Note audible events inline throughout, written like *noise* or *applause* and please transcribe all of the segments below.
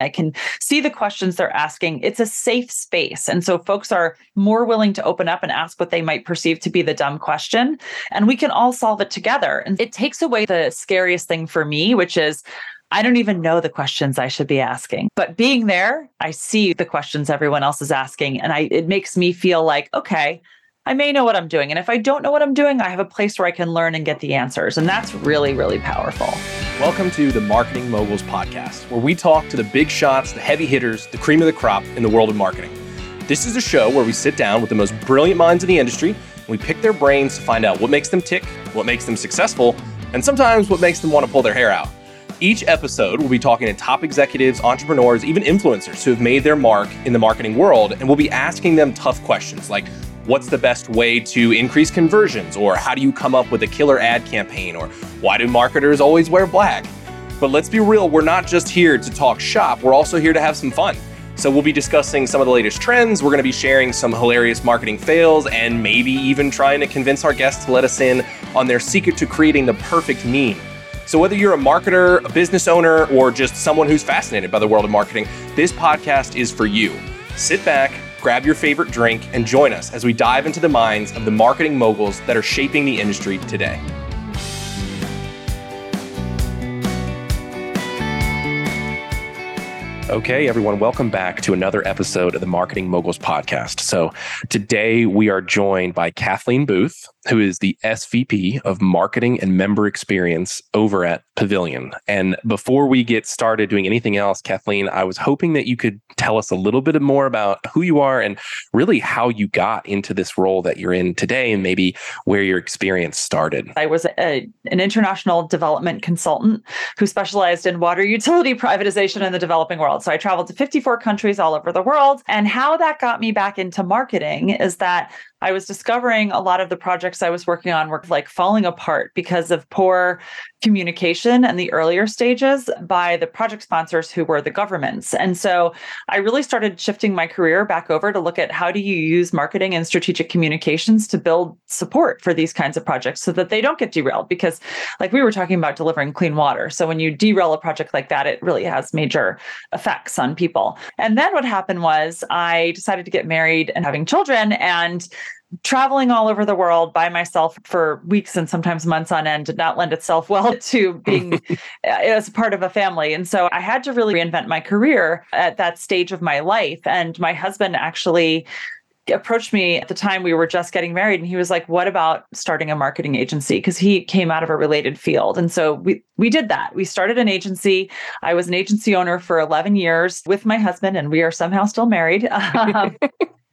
I can see the questions they're asking. It's a safe space. And so folks are more willing to open up and ask what they might perceive to be the dumb question. And we can all solve it together. And it takes away the scariest thing for me, which is I don't even know the questions I should be asking. But being there, I see the questions everyone else is asking. And I it makes me feel like, okay, I may know what I'm doing. And if I don't know what I'm doing, I have a place where I can learn and get the answers. And that's really, really powerful. Welcome to the Marketing Moguls Podcast, where we talk to the big shots, the heavy hitters, the cream of the crop in the world of marketing. This is a show where we sit down with the most brilliant minds in the industry and we pick their brains to find out what makes them tick, what makes them successful, and sometimes what makes them want to pull their hair out. Each episode, we'll be talking to top executives, entrepreneurs, even influencers who have made their mark in the marketing world, and we'll be asking them tough questions like what's the best way to increase conversions, or how do you come up with a killer ad campaign, or why do marketers always wear black? But let's be real, we're not just here to talk shop, we're also here to have some fun. So we'll be discussing some of the latest trends. We're to be sharing some hilarious marketing fails and maybe even trying to convince our guests to let us in on their secret to creating the perfect meme. So, whether you're a marketer, a business owner, or just someone who's fascinated by the world of marketing, this podcast is for you. Sit back, grab your favorite drink, and join us as we dive into the minds of the marketing moguls that are shaping the industry today. Okay, everyone, welcome back to another episode of the Marketing Moguls podcast. So, today we are joined by Kathleen Booth, who is the SVP of Marketing and Member Experience over at Pavilion. And before we get started doing anything else, Kathleen, I was hoping that you could tell us a little bit more about who you are and really how you got into this role that you're in today and maybe where your experience started. I was a, an international development consultant who specialized in water utility *laughs* privatization in the developing world. So I traveled to 54 countries all over the world. And how that got me back into marketing is that I was discovering a lot of the projects I was working on were like falling apart because of poor communication and the earlier stages by the project sponsors who were the governments. And so I really started shifting my career back over to look at how do you use marketing and strategic communications to build support for these kinds of projects so that they don't get derailed because like we were talking about delivering clean water. So when you derail a project like that it really has major effects on people. And then what happened was I decided to get married and having children and traveling all over the world by myself for weeks and sometimes months on end did not lend itself well *laughs* to being *laughs* as part of a family. And so I had to really reinvent my career at that stage of my life. And my husband actually approached me at the time we were just getting married and he was like what about starting a marketing agency? Because he came out of a related field. And so we we did that. We started an agency. I was an agency owner for 11 years with my husband and we are somehow still married. *laughs* Um,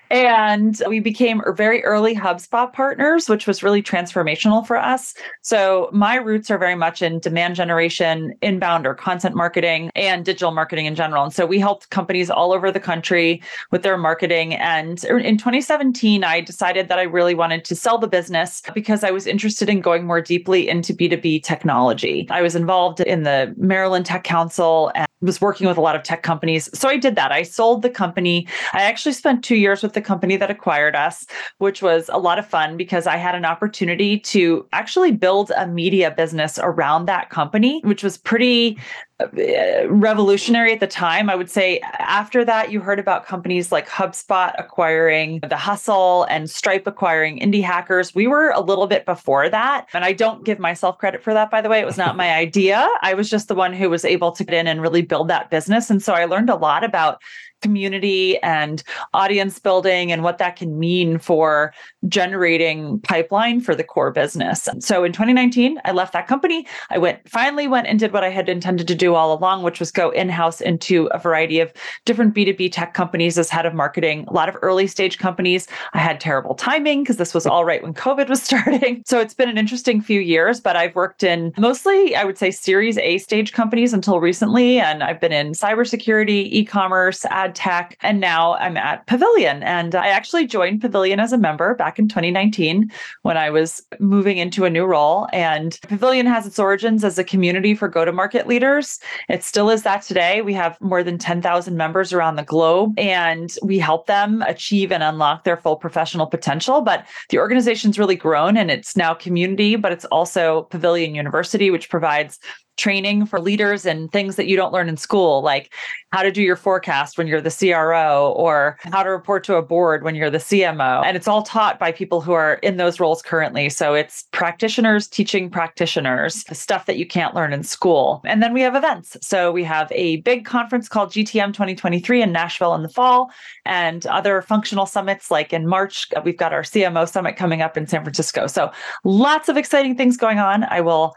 and we became very early HubSpot partners, which was really transformational for us. So, my roots are very much in demand generation, inbound or content marketing, and digital marketing in general. And so, we helped companies all over the country with their marketing. And in 2017, I decided that I really wanted to sell the business because I was interested in going more deeply into B2B technology. I was involved in the Maryland Tech Council and was working with a lot of tech companies. So, I did that. I sold the company. I actually spent two years with the company that acquired us, which was a lot of fun because I had an opportunity to actually build a media business around that company, which was pretty Uh, revolutionary at the time. I would say after that, you heard about companies like HubSpot acquiring The Hustle and Stripe acquiring Indie Hackers. We were a little bit before that. And I don't give myself credit for that, by the way. It was not my *laughs* idea. I was just the one who was able to get in and really build that business. And so I learned a lot about community and audience building and what that can mean for generating pipeline for the core business. So in 2019, I left that company. I went finally went and did what I had intended to do all along, which was go in-house into a variety of different B2B tech companies as head of marketing, a lot of early stage companies. I had terrible timing because this was all right when COVID was *laughs* starting. So it's been an interesting few years, but I've worked in mostly, I would say, series A stage companies until recently. And I've been in cybersecurity, e-commerce, ad ad tech, and now I'm at Pavilion. And I actually joined Pavilion as a member back in 2019 when I was moving into a new role. And Pavilion has its origins as a community for go to market leaders. It still is that today. We have more than 10,000 members around the globe, and we help them achieve and unlock their full professional potential. But the organization's really grown and it's now community, but it's also Pavilion University, which provides training for leaders and things that you don't learn in school, like how to do your forecast when you're the CRO or how to report to a board when you're the CMO. And it's all taught by people who are in those roles currently. So it's practitioners teaching practitioners stuff that you can't learn in school. And then we have events. So we have a big conference called GTM 2023 in Nashville in the fall and other functional summits like in March. We've got our CMO summit coming up in San Francisco. So lots of exciting things going on. I will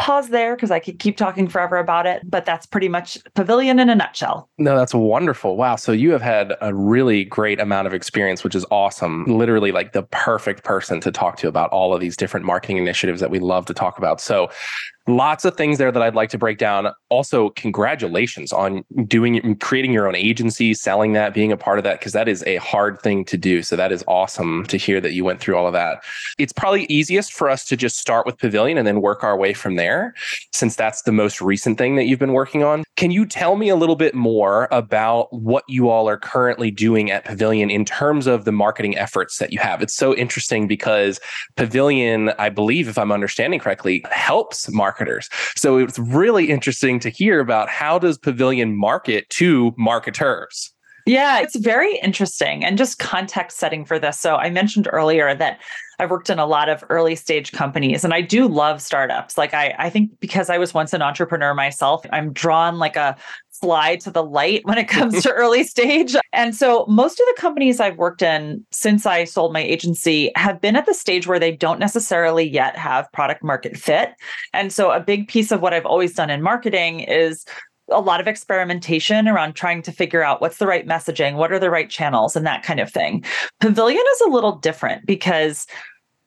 pause there because I could keep talking forever about it, but that's pretty much Pavilion in a nutshell. No, that's wonderful. Wow. So you have had a really great amount of experience, which is awesome. Literally, like the perfect person to talk to about all of these different marketing initiatives that we love to talk about. So, lots of things there that I'd like to break down. Also, congratulations on doing creating your own agency, selling that, being a part of that because that is a hard thing to do. So that is awesome to hear that you went through all of that. It's probably easiest for us to just start with Pavilion and then work our way from there since that's the most recent thing that you've been working on. Can you tell me a little bit more about what you all are currently doing at Pavilion in terms of the marketing efforts that you have? It's so interesting because Pavilion, I believe if I'm understanding correctly, helps marketers. So it's really interesting to hear about how does Pavilion market to marketers? Yeah, it's very interesting and just context setting for this. So I mentioned earlier that I've worked in a lot of early stage companies and I do love startups. Like I I think because I was once an entrepreneur myself, I'm drawn like a fly to the light when it comes *laughs* to early stage. And so most of the companies I've worked in since I sold my agency have been at the stage where they don't necessarily yet have product market fit. And so a big piece of what I've always done in marketing is a lot of experimentation around trying to figure out what's the right messaging, what are the right channels, and that kind of thing. Pavilion is a little different because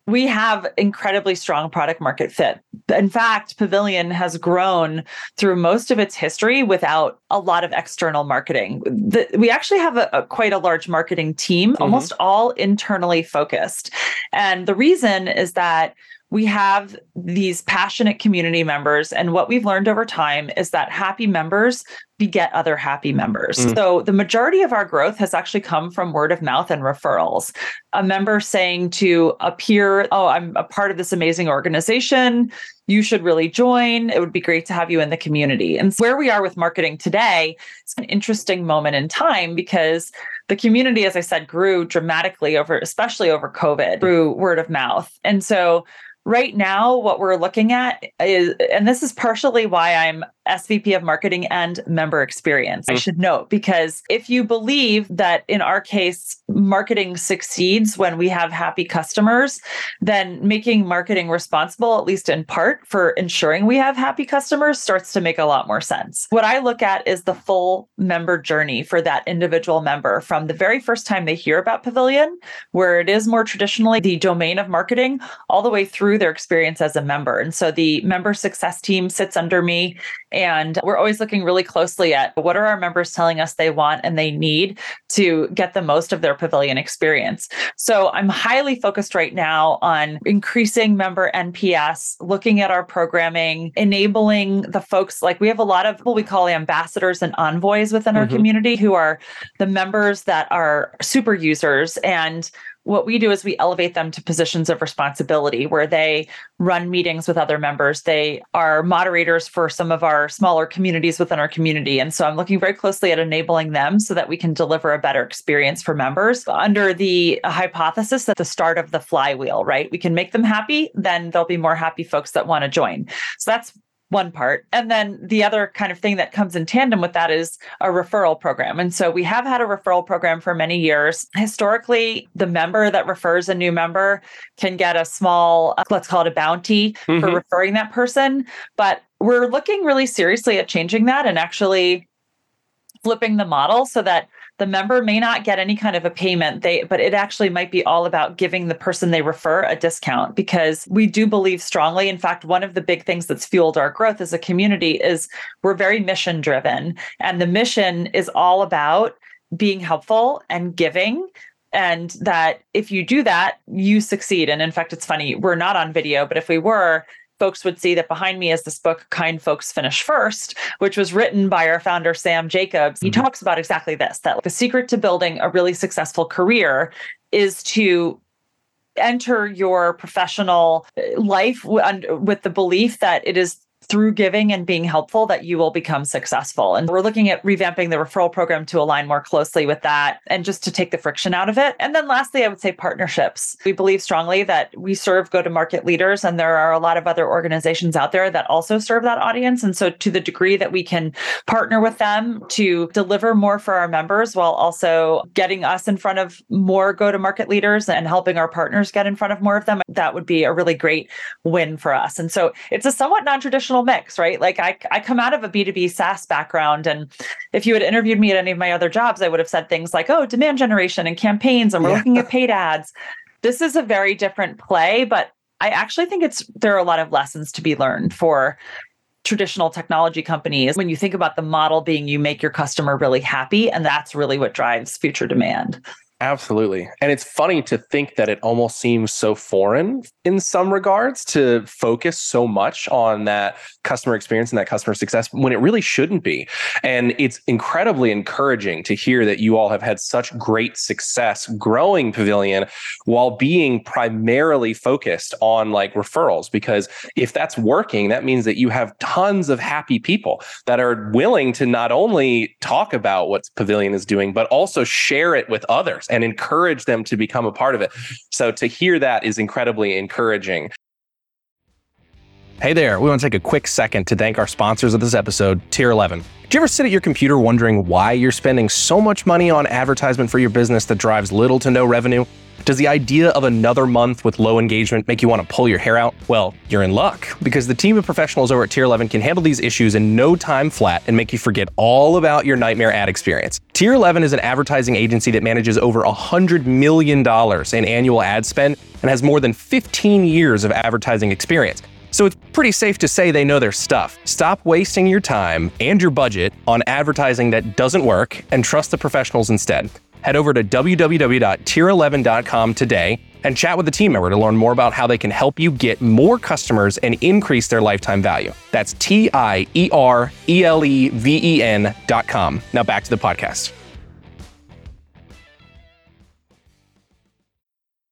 we have incredibly strong product market fit. In fact, Pavilion has grown through most of its history without a lot of external marketing. The, we actually have a, a, quite a large marketing team, mm-hmm. almost all internally focused. And the reason is that we have these passionate community members. And what we've learned over time is that happy members beget other happy members. Mm. So the majority of our growth has actually come from word of mouth and referrals. A member saying to a peer, Oh, I'm a part of this amazing organization. You should really join. It would be great to have you in the community. And where we are with marketing today, it's an interesting moment in time because the community, as I said, grew dramatically over, especially over COVID, through word of mouth. And so right now what we're looking at is and this is partially why i'm SVP of marketing and member experience. I mm. should note because if you believe that in our case, marketing succeeds when we have happy customers, then making marketing responsible, at least in part, for ensuring we have happy customers starts to make a lot more sense. What I look at is the full member journey for that individual member from the very first time they hear about Pavilion, where it is more traditionally the domain of marketing, all the way through their experience as a member. And so the member success team sits under me and we're always looking really closely at what are our members telling us they want and they need to get the most of their pavilion experience. So I'm highly focused right now on increasing member NPS, looking at our programming, enabling the folks like we have a lot of what we call ambassadors and envoys within our mm-hmm. community who are the members that are super users and what we do is we elevate them to positions of responsibility where they run meetings with other members. They are moderators for some of our smaller communities within our community. And so I'm looking very closely at enabling them so that we can deliver a better experience for members under the hypothesis that the start of the flywheel, right? We can make them happy, then there'll be more happy folks that want to join. So that's one part. And then the other kind of thing that comes in tandem with that is a referral program. And so we have had a referral program for many years. Historically, the member that refers a new member can get a small, let's call it a bounty mm-hmm. for referring that person. But we're looking really seriously at changing that and actually flipping the model so that the member may not get any kind of a payment. They but it actually might be all about giving the person they refer a discount because we do believe strongly. In fact one of the big things that's fueled our growth as a community is we're very mission driven and the mission is all about being helpful and giving and that if you do that you succeed. And in fact it's funny we're not on video but if we were folks would see that behind me is this book, Kind Folks Finish First, which was written by our founder, Sam Jacobs. He mm-hmm. talks about exactly this that the secret to building a really successful career is to enter your professional life with the belief that it is through giving and being helpful that you will become successful. And we're looking at revamping the referral program to align more closely with that and just to take the friction out of it. And then lastly, I would say partnerships. We believe strongly that we serve go to market leaders, and there are a lot of other organizations out there that also serve that audience. And so, to the degree that we can partner with them to deliver more for our members while also getting us in front of more go to market leaders and helping our partners get in front of more of them, that would be a really great win for us. And so, it's a somewhat non traditional mix, right? Like, I, I come out of a B2B SaaS background. And if you had interviewed me at any of my other jobs, I would have said things like, oh, demand generation and campaigns, and we're yeah. looking at paid ads. This is a very different play, but I actually think it's there are a lot of lessons to be learned for traditional technology companies when you think about the model being you make your customer really happy and that's really what drives future demand. Absolutely. And it's funny to think that it almost seems so foreign in some regards to focus so much on that customer experience and that customer success when it really shouldn't be. And it's incredibly encouraging to hear that you all have had such great success growing Pavilion while being primarily focused on like referrals. Because if that's working, that means that you have tons of happy people that are willing to not only talk about what Pavilion is doing, but also share it with others and encourage them to become a part of it. So to hear that is incredibly encouraging. Hey there, we want to take a quick second to thank our sponsors of this episode, Tier 11. Do you ever sit at your computer wondering why you're spending so much money on advertisement for your business that drives little to no revenue? Does the idea of another month with low engagement make you want to pull your hair out? Well, you're in luck because the team of professionals over at Tier 11 can handle these issues in no time flat and make you forget all about your nightmare ad experience. Tier 11 is an advertising agency that manages over $100 million in annual ad spend and has more than 15 years of advertising experience. So it's pretty safe to say they know their stuff. Stop wasting your time and your budget on advertising that doesn't work and trust the professionals instead head over to www.tier11.com today and chat with a team member to learn more about how they can help you get more customers and increase their lifetime value. That's T I E R E L E V E N.com. Now back to the podcast.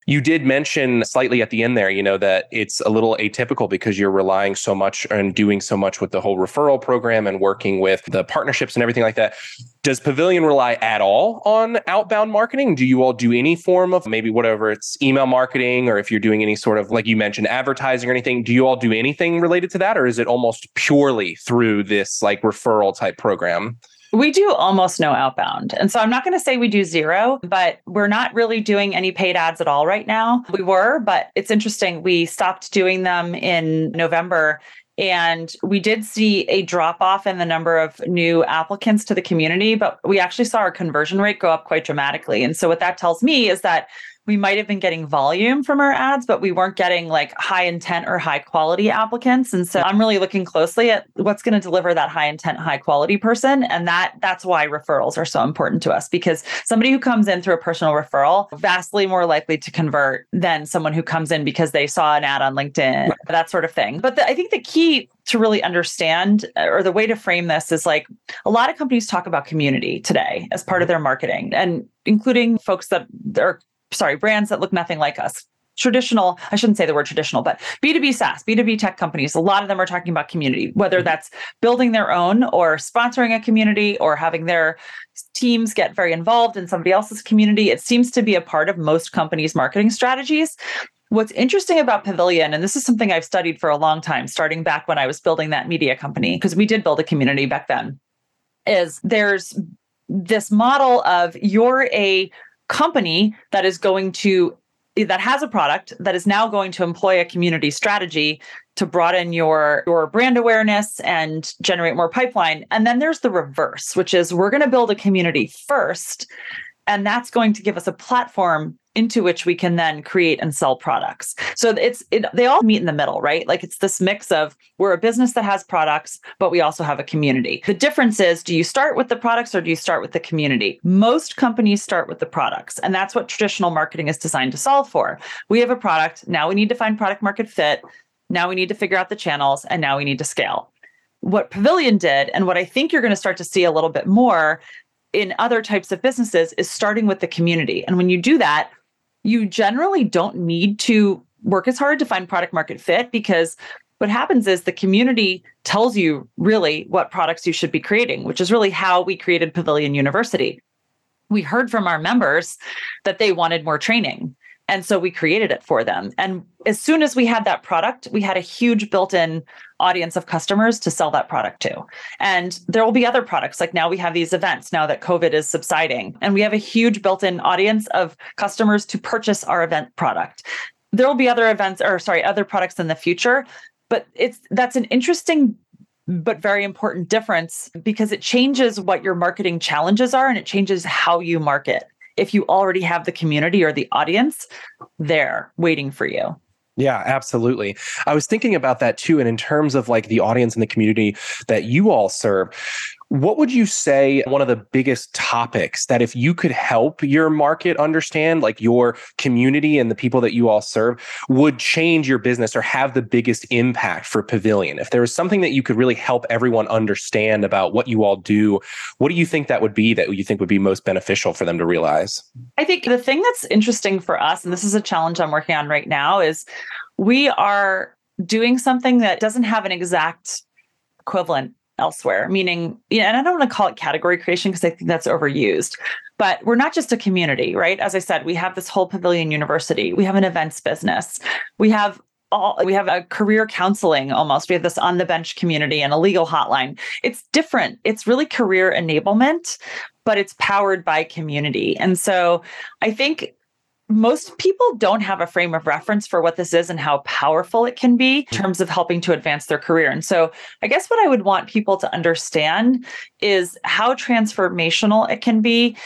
You did mention slightly at the end there, you know, that it's a little atypical because you're relying so much and doing so much with the whole referral program and working with the partnerships and everything like that. Does Pavilion rely at all on outbound marketing? Do you all do any form of maybe whatever it's email marketing or if you're doing any sort of, like you mentioned, advertising or anything? Do you all do anything related to that or is it almost purely through this like referral type program? We do almost no outbound. And so I'm not going to say we do zero, but we're not really doing any paid ads at all right now. We were, but it's interesting. We stopped doing them in November. And we did see a drop off in the number of new applicants to the community, but we actually saw our conversion rate go up quite dramatically. And so, what that tells me is that we might have been getting volume from our ads, but we weren't getting like high intent or high quality applicants. And so I'm really looking closely at what's going to deliver that high intent, high quality person. And that that's why referrals are so important to us because somebody who comes in through a personal referral vastly more likely to convert than someone who comes in because they saw an ad on LinkedIn, right. that sort of thing. But the, I think the key to really understand uh, or the way to frame this is like a lot of companies talk about community today as part of their marketing and including folks that are sorry, brands that look nothing like us. Traditional, I shouldn't say the word traditional, but B2B SaaS, B2B tech companies, a lot of them are talking about community, whether mm-hmm. that's building their own or sponsoring a community or having their teams get very involved in somebody else's community. It seems to be a part of most companies' marketing strategies. What's interesting about Pavilion, and this is something I've studied for a long time, starting back when I was building that media company, because we did build a community back then, is there's this model of you're a company that is going to that has a product that is now going to employ a community strategy to broaden your your brand awareness and generate more pipeline. And then there's the reverse which is we're going to build a community first and that's going to give us a platform into which we can then create and sell products. So it's it, they all meet in the middle, right? Like it's this mix of we're a business that has products, but we also have a community. The difference is do you start with the products or do you start with the community? Most companies start with the products, and that's what traditional marketing is designed to solve for. We have a product, now we need to find product market fit, now we need to figure out the channels, and now we need to scale. What Pavilion did, and what I think you're going to start to see a little bit more in other types of businesses, is starting with the community. And when you do that, you generally don't need to work as hard to find product market fit because what happens is the community tells you really what products you should be creating, which is really how we created Pavilion University. We heard from our members that they wanted more training. And so we created it for them. And as soon as we had that product, we had a huge built in audience of customers to sell that product to. And there will be other products. Like now we have these events now that COVID is subsiding, and we have a huge built in audience of customers to purchase our event product. There will be other events or sorry, other products in the future, but it's that's an interesting but very important difference because it changes what your marketing challenges are and it changes how you market if you already have the community or the audience there waiting for you. Yeah, absolutely. I was thinking about that too. And in terms of like the audience and the community that you all serve, what would you say one of the biggest topics that if you could help your market understand, like your community and the people that you all serve, would change your business or have the biggest impact for Pavilion? If there was something that you could really help everyone understand about what you all do, what do you think that would be that you think would be most beneficial for them to realize? I think the thing that's interesting for us, and this is a challenge I'm working on right now, is we are doing something that doesn't have an exact equivalent elsewhere, meaning, yeah, and I don't want to call it category creation because I think that's overused, but we're not just a community, right? As I said, we have this whole Pavilion University, we have an events business, we have all we have a career counseling almost we have this on the bench community and a legal hotline it's different it's really career enablement but it's powered by community and so i think most people don't have a frame of reference for what this is and how powerful it can be in mm. terms of helping to advance their career. And so, I guess what I would want people to understand is how transformational it can be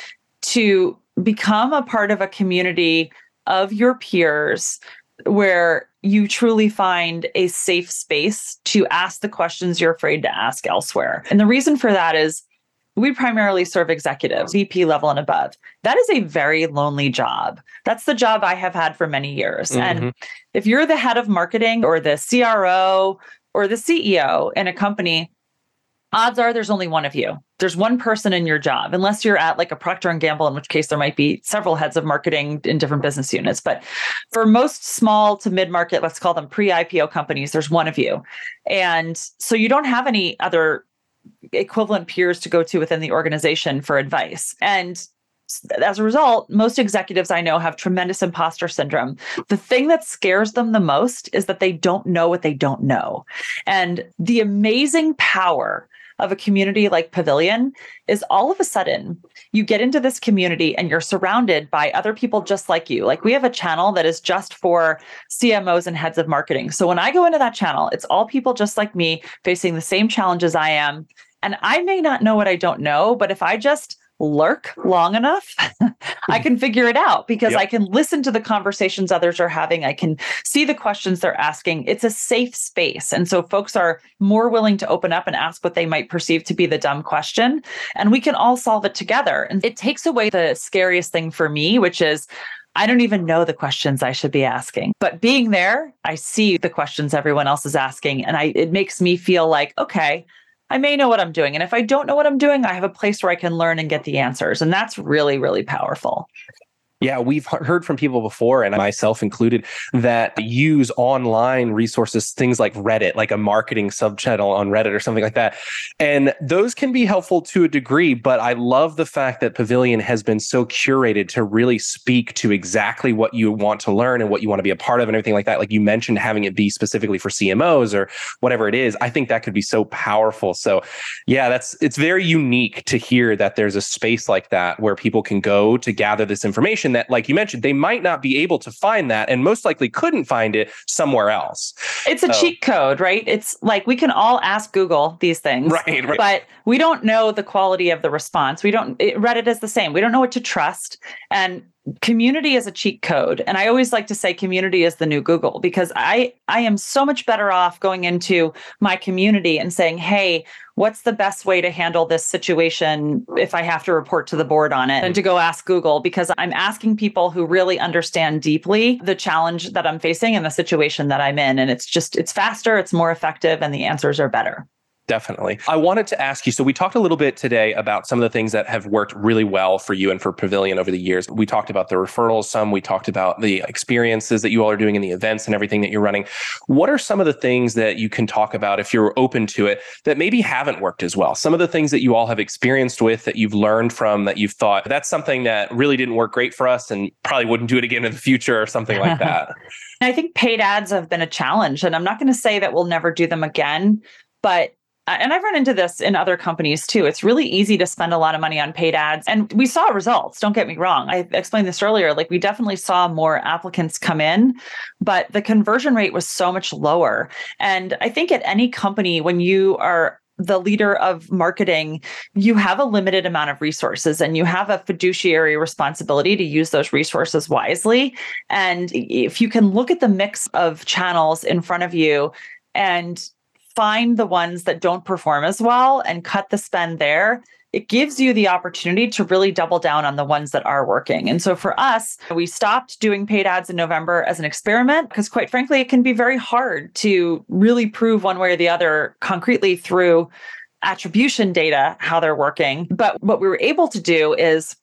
to become a part of a community of your peers where you truly find a safe space to ask the questions you're afraid to ask elsewhere. And the reason for that is we primarily serve executives, VP level and above. That is a very lonely job. That's the job I have had for many years. Mm-hmm. And if you're the head of marketing or the CRO or the CEO in a company, odds are there's only one of you. There's one person in your job, unless you're at like a Procter and Gamble, in which case there might be several heads of marketing in different business units. But for most small to mid market, let's call them pre IPO companies, there's one of you. And so you don't have any other equivalent peers to go to within the organization for advice. And as a result, most executives I know have tremendous imposter syndrome. The thing that scares them the most is that they don't know what they don't know. And the amazing power of a community like Pavilion is all of a sudden you get into this community and you're surrounded by other people just like you. Like we have a channel that is just for CMOs and heads of marketing. So when I go into that channel, it's all people just like me facing the same challenges I am. And I may not know what I don't know, but if I just lurk long enough, *laughs* I can figure it out because yep. I can listen to the conversations others are having. I can see the questions they're asking. It's a safe space. And so folks are more willing to open up and ask what they might perceive to be the dumb question. And we can all solve it together. And it takes away the scariest thing for me, which is I don't even know the questions I should be asking. But being there, I see the questions everyone else is asking. And I it makes me feel like, okay, I may know what I'm doing. And if I don't know what I'm doing, I have a place where I can learn and get the answers. And that's really, really powerful. Yeah, we've heard from people before, and myself included, that use online resources, things like Reddit, like a marketing subchannel on Reddit or something like that. And those can be helpful to a degree, but I love the fact that Pavilion has been so curated to really speak to exactly what you want to learn and what you want to be a part of and everything like that. Like you mentioned, having it be specifically for CMOs or whatever it is, I think that could be so powerful. So, yeah, that's it's very unique to hear that there's a space like that where people can go to gather this information information that, like you mentioned, they might not be able to find that and most likely couldn't find it somewhere else. It's a so, cheat code, right? It's like we can all ask Google these things, right, right. but we don't know the quality of the response. We don't, it, Reddit is the same. We don't know what to trust. And community is a cheat code. And i always like to say community is the new google because i i am so much better off going into my community and saying hey what's the best way to handle this situation if i have to report to the board on it? And to go ask google because i'm asking people who really understand deeply the challenge that i'm facing and the situation that i'm in. And it's just it's faster it's more effective and the answers are better definitely. I wanted to ask you so, we talked a little bit today about some of the things that have worked really well for you and for Pavilion over the years. We talked about the referrals, some, we talked about the experiences that you all are doing in the events and everything that you're running. What are some of the things that you can talk about if you're open to it that maybe haven't worked as well? Some of the things that you all have experienced with that you've learned from that you've thought that's something that really didn't work great for us and probably wouldn't do it again in the future or something like *laughs* that. I think paid ads have been a challenge. And I'm not going to say that we'll never do them again, but Uh, and I've run into this in other companies too. It's really easy to spend a lot of money on paid ads. And we saw results. Don't get me wrong. I explained this earlier. Like we definitely saw more applicants come in, but the conversion rate was so much lower. And I think at any company, when you are the leader of marketing, you have a limited amount of resources and you have a fiduciary responsibility to use those resources wisely. And if you can look at the mix of channels in front of you and find the ones that don't perform as well and cut the spend there, it gives you the opportunity to really double down on the ones that are working. And so for us, we stopped doing paid ads in November as an experiment because, quite frankly, it can be very hard to really prove one way or the other concretely through attribution data how they're working. But what we were able to do is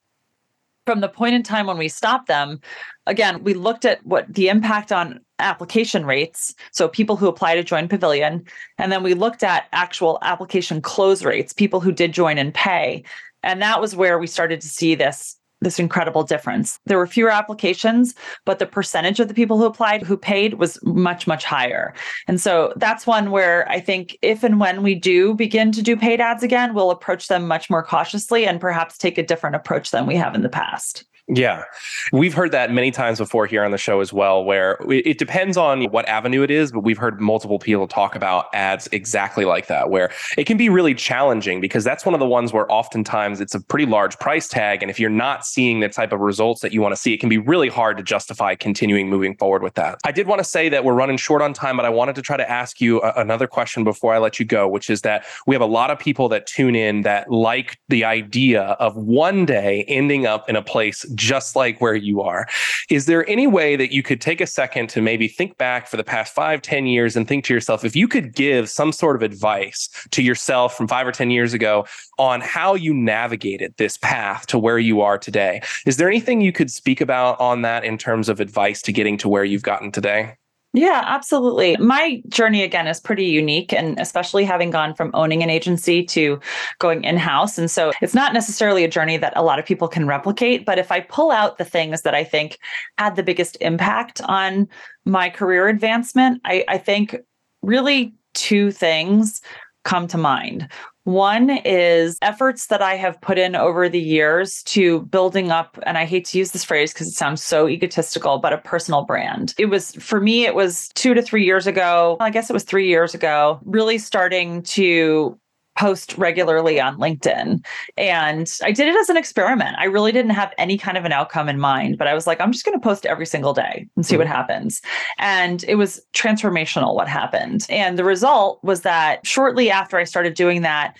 from the point in time when we stopped them, again, we looked at what the impact on application rates, so people who apply to join Pavilion, and then we looked at actual application close rates, people who did join and pay. And that was where we started to see this this incredible difference. There were fewer applications, but the percentage of the people who applied who paid was much, much higher. And so that's one where I think if and when we do begin to do paid ads again, we'll approach them much more cautiously and perhaps take a different approach than we have in the past. Yeah. We've heard that many times before here on the show as well, where it depends on what avenue it is, but we've heard multiple people talk about ads exactly like that, where it can be really challenging because that's one of the ones where oftentimes it's a pretty large price tag. And if you're not seeing the type of results that you want to see, it can be really hard to justify continuing moving forward with that. I did want to say that we're running short on time, but I wanted to try to ask you a- another question before I let you go, which is that we have a lot of people that tune in that like the idea of one day ending up in a place just like where you are. Is there any way that you could take a second to maybe think back for the past five, ten years and think to yourself, if you could give some sort of advice to yourself from five or 10 years ago on how you navigated this path to where you are today, is there anything you could speak about on that in terms of advice to getting to where you've gotten today? Yeah, absolutely. My journey again is pretty unique and especially having gone from owning an agency to going in-house. And so it's not necessarily a journey that a lot of people can replicate, but if I pull out the things that I think had the biggest impact on my career advancement, I, I think really two things come to mind. One is efforts that I have put in over the years to building up, and I hate to use this phrase because it sounds so egotistical, but a personal brand. It was, for me, it was two to three years ago. I guess it was three years ago, really starting to post regularly on LinkedIn. And I did it as an experiment. I really didn't have any kind of an outcome in mind, but I was like, I'm just going to post every single day and see mm-hmm. what happens. And it was transformational what happened. And the result was that shortly after I started doing that,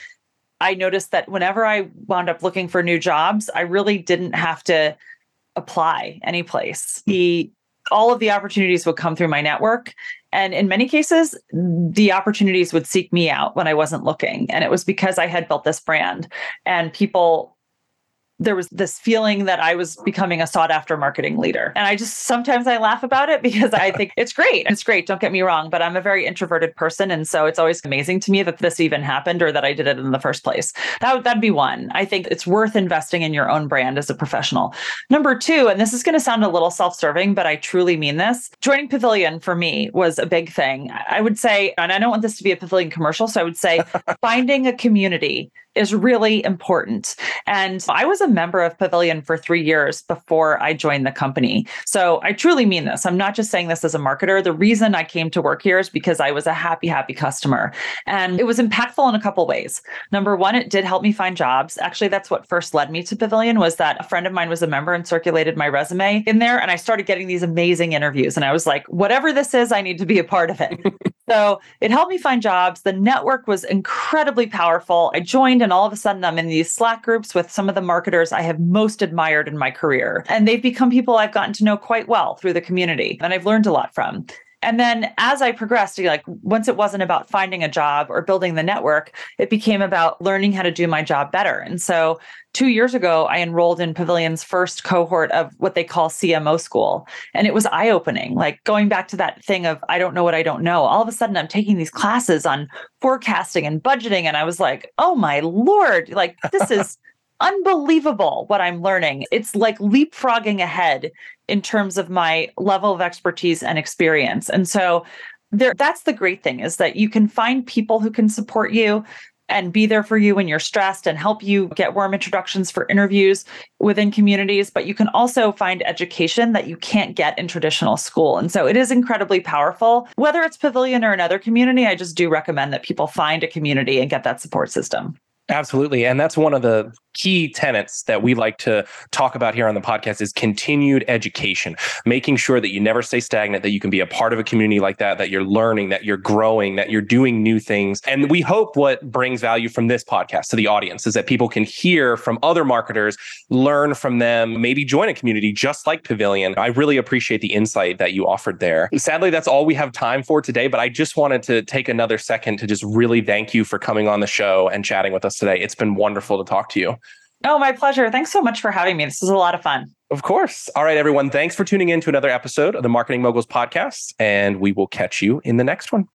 I noticed that whenever I wound up looking for new jobs, I really didn't have to apply any place. The all of the opportunities would come through my network and in many cases, the opportunities would seek me out when I wasn't looking. And it was because I had built this brand and people there was this feeling that I was becoming a sought after marketing leader. And I just sometimes I laugh about it *laughs* because I think it's great. It's great. Don't get me wrong, but I'm a very introverted person. And so it's always amazing to me that this even happened or that I did it in the first place. That, that'd be one. I think it's worth investing in your own brand as a professional. Number two, and this is going to sound a little self serving, but I truly mean this joining Pavilion for me was a big thing. I would say, and I don't want this to be a Pavilion commercial, so I would say *laughs* finding a community is really important. And I was a member of Pavilion for three years before I joined the company. So I truly mean this. I'm not just saying this as a marketer. The reason I came to work here is because I was a happy, happy customer. And it was impactful in a couple ways. Number one, it did help me find jobs. Actually, that's what first led me to Pavilion was that a friend of mine was a member and circulated my resume in there. And I started getting these amazing interviews. And I was like, whatever this is, I need to be a part of it. *laughs* so it helped me find jobs. The network was incredibly powerful. I joined and all of a sudden I'm in these Slack groups with some of the marketers I have most admired in my career. And they've become people I've gotten to know quite well through the community and I've learned a lot from. And then as I progressed, like once it wasn't about finding a job or building the network, it became about learning how to do my job better. And so two years ago, I enrolled in Pavilion's first cohort of what they call CMO school. And it was eye opening, like going back to that thing of, I don't know what I don't know. All of a sudden, I'm taking these classes on forecasting and budgeting. And I was like, oh my Lord, like this is unbelievable what I'm learning. It's like leapfrogging ahead in terms of my level of expertise and experience. And so there that's the great thing is that you can find people who can support you and be there for you when you're stressed and help you get warm introductions for interviews within communities. But you can also find education that you can't get in traditional school. And so it is incredibly powerful. Whether it's Pavilion or another community, I just do recommend that people find a community and get that support system. Absolutely. And that's one of the key tenets that we like to talk about here on the podcast is continued education, making sure that you never stay stagnant, that you can be a part of a community like that, that you're learning, that you're growing, that you're doing new things. And we hope what brings value from this podcast to the audience is that people can hear from other marketers, learn from them, maybe join a community just like Pavilion. I really appreciate the insight that you offered there. Sadly, that's all we have time for today, but I just wanted to take another second to just really thank you for coming on the show and chatting with us today. It's been wonderful to talk to you. Oh, my pleasure. Thanks so much for having me. This was a lot of fun. Of course. All right, everyone. Thanks for tuning in to another episode of the Marketing Moguls podcast, and we will catch you in the next one.